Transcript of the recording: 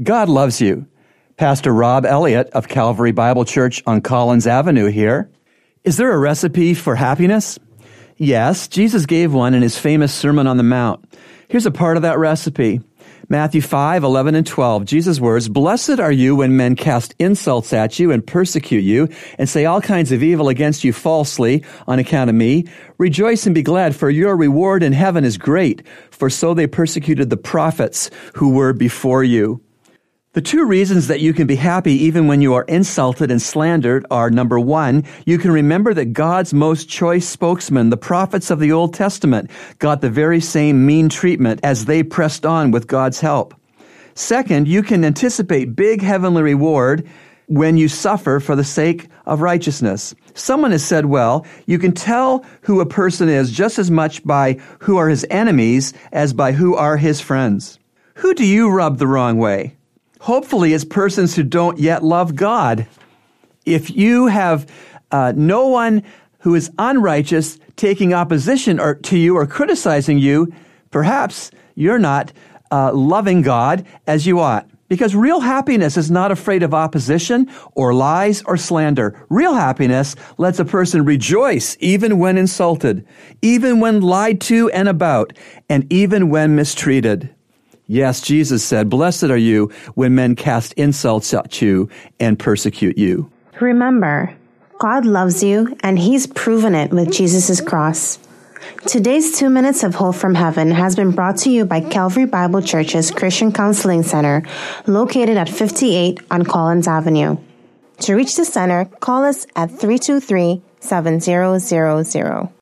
God loves you. Pastor Rob Elliott of Calvary Bible Church on Collins Avenue here. Is there a recipe for happiness? Yes, Jesus gave one in his famous Sermon on the Mount. Here's a part of that recipe. Matthew 5, 11 and 12, Jesus' words, Blessed are you when men cast insults at you and persecute you and say all kinds of evil against you falsely on account of me. Rejoice and be glad, for your reward in heaven is great, for so they persecuted the prophets who were before you. The two reasons that you can be happy even when you are insulted and slandered are number one, you can remember that God's most choice spokesman, the prophets of the Old Testament, got the very same mean treatment as they pressed on with God's help. Second, you can anticipate big heavenly reward when you suffer for the sake of righteousness. Someone has said, well, you can tell who a person is just as much by who are his enemies as by who are his friends. Who do you rub the wrong way? Hopefully as persons who don't yet love God. If you have uh, no one who is unrighteous taking opposition or, to you or criticizing you, perhaps you're not uh, loving God as you ought. Because real happiness is not afraid of opposition or lies or slander. Real happiness lets a person rejoice even when insulted, even when lied to and about, and even when mistreated. Yes, Jesus said, Blessed are you when men cast insults at you and persecute you. Remember, God loves you and He's proven it with Jesus' cross. Today's two minutes of hope from heaven has been brought to you by Calvary Bible Church's Christian Counseling Center, located at 58 on Collins Avenue. To reach the center, call us at 323 7000.